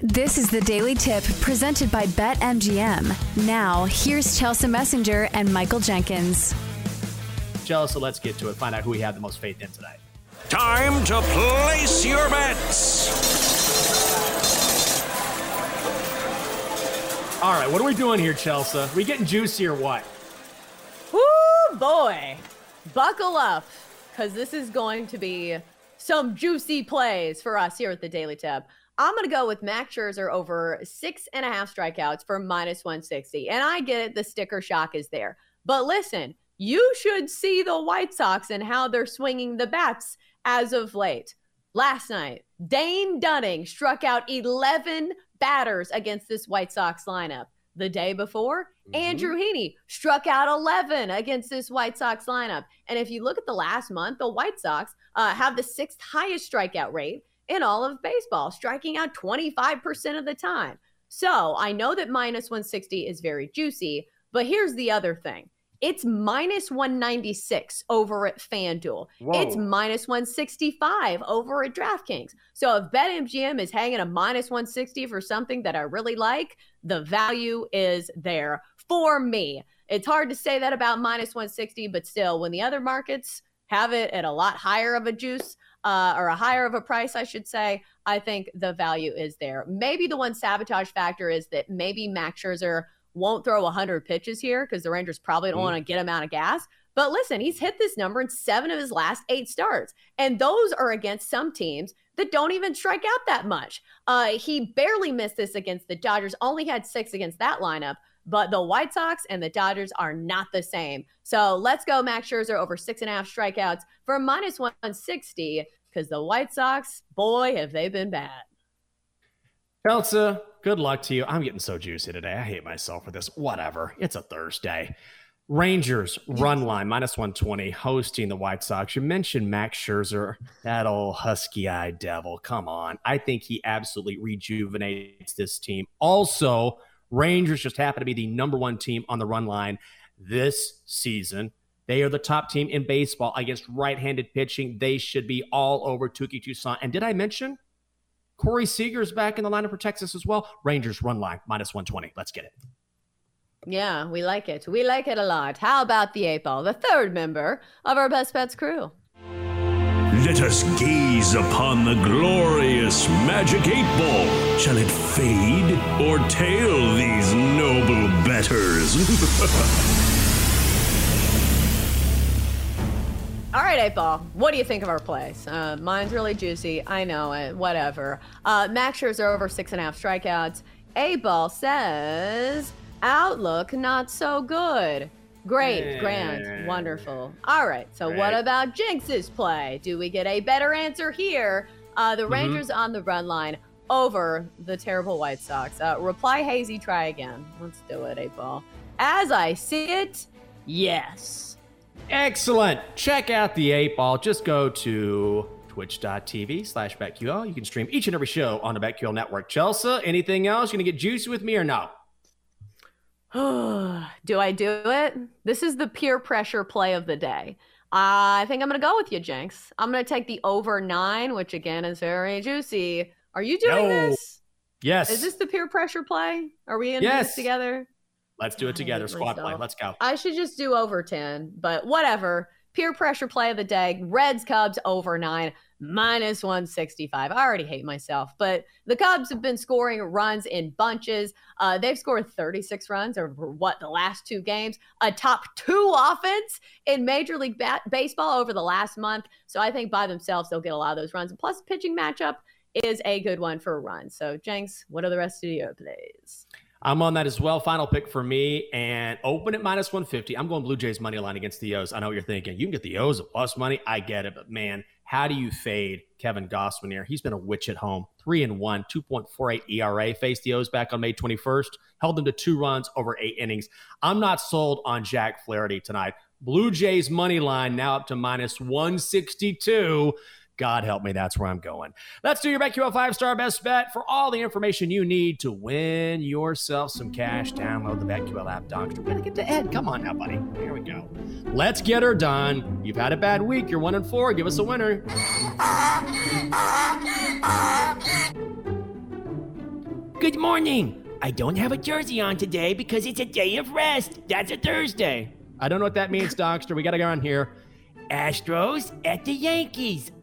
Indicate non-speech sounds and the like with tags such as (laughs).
This is the Daily Tip presented by BetMGM. Now, here's Chelsea Messenger and Michael Jenkins. Chelsea, let's get to it. Find out who we have the most faith in tonight. Time to place your bets. All right, what are we doing here, Chelsea? we getting juicy or what? Whoo, boy. Buckle up, because this is going to be some juicy plays for us here at the Daily Tip. I'm going to go with Max Scherzer over six and a half strikeouts for minus 160. And I get it, the sticker shock is there. But listen, you should see the White Sox and how they're swinging the bats as of late. Last night, Dane Dunning struck out 11 batters against this White Sox lineup. The day before, mm-hmm. Andrew Heaney struck out 11 against this White Sox lineup. And if you look at the last month, the White Sox uh, have the sixth highest strikeout rate in all of baseball, striking out 25% of the time. So I know that minus 160 is very juicy, but here's the other thing. It's minus 196 over at FanDuel. Whoa. It's minus 165 over at DraftKings. So if BetMGM is hanging a minus 160 for something that I really like, the value is there for me. It's hard to say that about minus 160, but still, when the other markets have it at a lot higher of a juice, uh, or a higher of a price, I should say, I think the value is there. Maybe the one sabotage factor is that maybe Max Scherzer won't throw 100 pitches here because the Rangers probably don't mm. want to get him out of gas. But listen, he's hit this number in seven of his last eight starts. And those are against some teams that don't even strike out that much. Uh, he barely missed this against the Dodgers, only had six against that lineup. But the White Sox and the Dodgers are not the same. So let's go Max Scherzer over six and a half strikeouts for minus 160 because the White Sox, boy, have they been bad. Elsa, good luck to you. I'm getting so juicy today. I hate myself for this. Whatever. It's a Thursday. Rangers run line minus 120 hosting the White Sox. You mentioned Max Scherzer, that old husky eyed devil. Come on. I think he absolutely rejuvenates this team. Also, Rangers just happen to be the number one team on the run line this season. They are the top team in baseball against right handed pitching. They should be all over Touki Toussaint. And did I mention Corey Seager's back in the lineup for Texas as well? Rangers run line minus 120. Let's get it. Yeah, we like it. We like it a lot. How about the eight ball, the third member of our Best Bets crew? Let us gaze upon the glorious magic eight ball. Shall it fade or tail these noble betters? (laughs) All right, eight ball. What do you think of our plays? Uh, mine's really juicy. I know it. Whatever. Uh, Max Scherzer over six and a half strikeouts. Eight ball says outlook not so good. Great, grand, wonderful. All right. So right. what about Jenks's play? Do we get a better answer here? Uh, the mm-hmm. Rangers on the run line over the terrible White Sox. Uh, reply hazy. Try again. Let's do it, eight ball. As I see it, yes. Excellent. Check out the 8 Ball. Just go to twitch.tv slash BetQL. You can stream each and every show on the BetQL network. Chelsea, anything else? You going to get juicy with me or no? (sighs) do I do it? This is the peer pressure play of the day. I think I'm going to go with you, Jenks. I'm going to take the over nine, which again is very juicy. Are you doing no. this? Yes. Is this the peer pressure play? Are we in yes. this together? Let's do it together. Squad play. Let's go. I should just do over 10, but whatever. Peer pressure play of the day. Reds Cubs over nine, minus 165. I already hate myself, but the Cubs have been scoring runs in bunches. Uh, they've scored 36 runs over what the last two games, a top two offense in Major League ba- Baseball over the last month. So I think by themselves, they'll get a lot of those runs. And plus, pitching matchup is a good one for a run. So, Jenks, what are the rest of your plays? I'm on that as well. Final pick for me and open at minus 150. I'm going Blue Jays money line against the O's. I know what you're thinking. You can get the O's at plus money. I get it, but man, how do you fade Kevin Gausman here? He's been a witch at home. Three and one, 2.48 ERA. Faced the O's back on May 21st. Held them to two runs over eight innings. I'm not sold on Jack Flaherty tonight. Blue Jays money line now up to minus 162. God help me, that's where I'm going. Let's do your BetQL five star best bet. For all the information you need to win yourself some cash, download the BetQL app, Doctor. We're to get to Ed. Come on now, buddy. Here we go. Let's get her done. You've had a bad week. You're one and four. Give us a winner. Good morning. I don't have a jersey on today because it's a day of rest. That's a Thursday. I don't know what that means, Donkster. We got to go on here. Astros at the Yankees,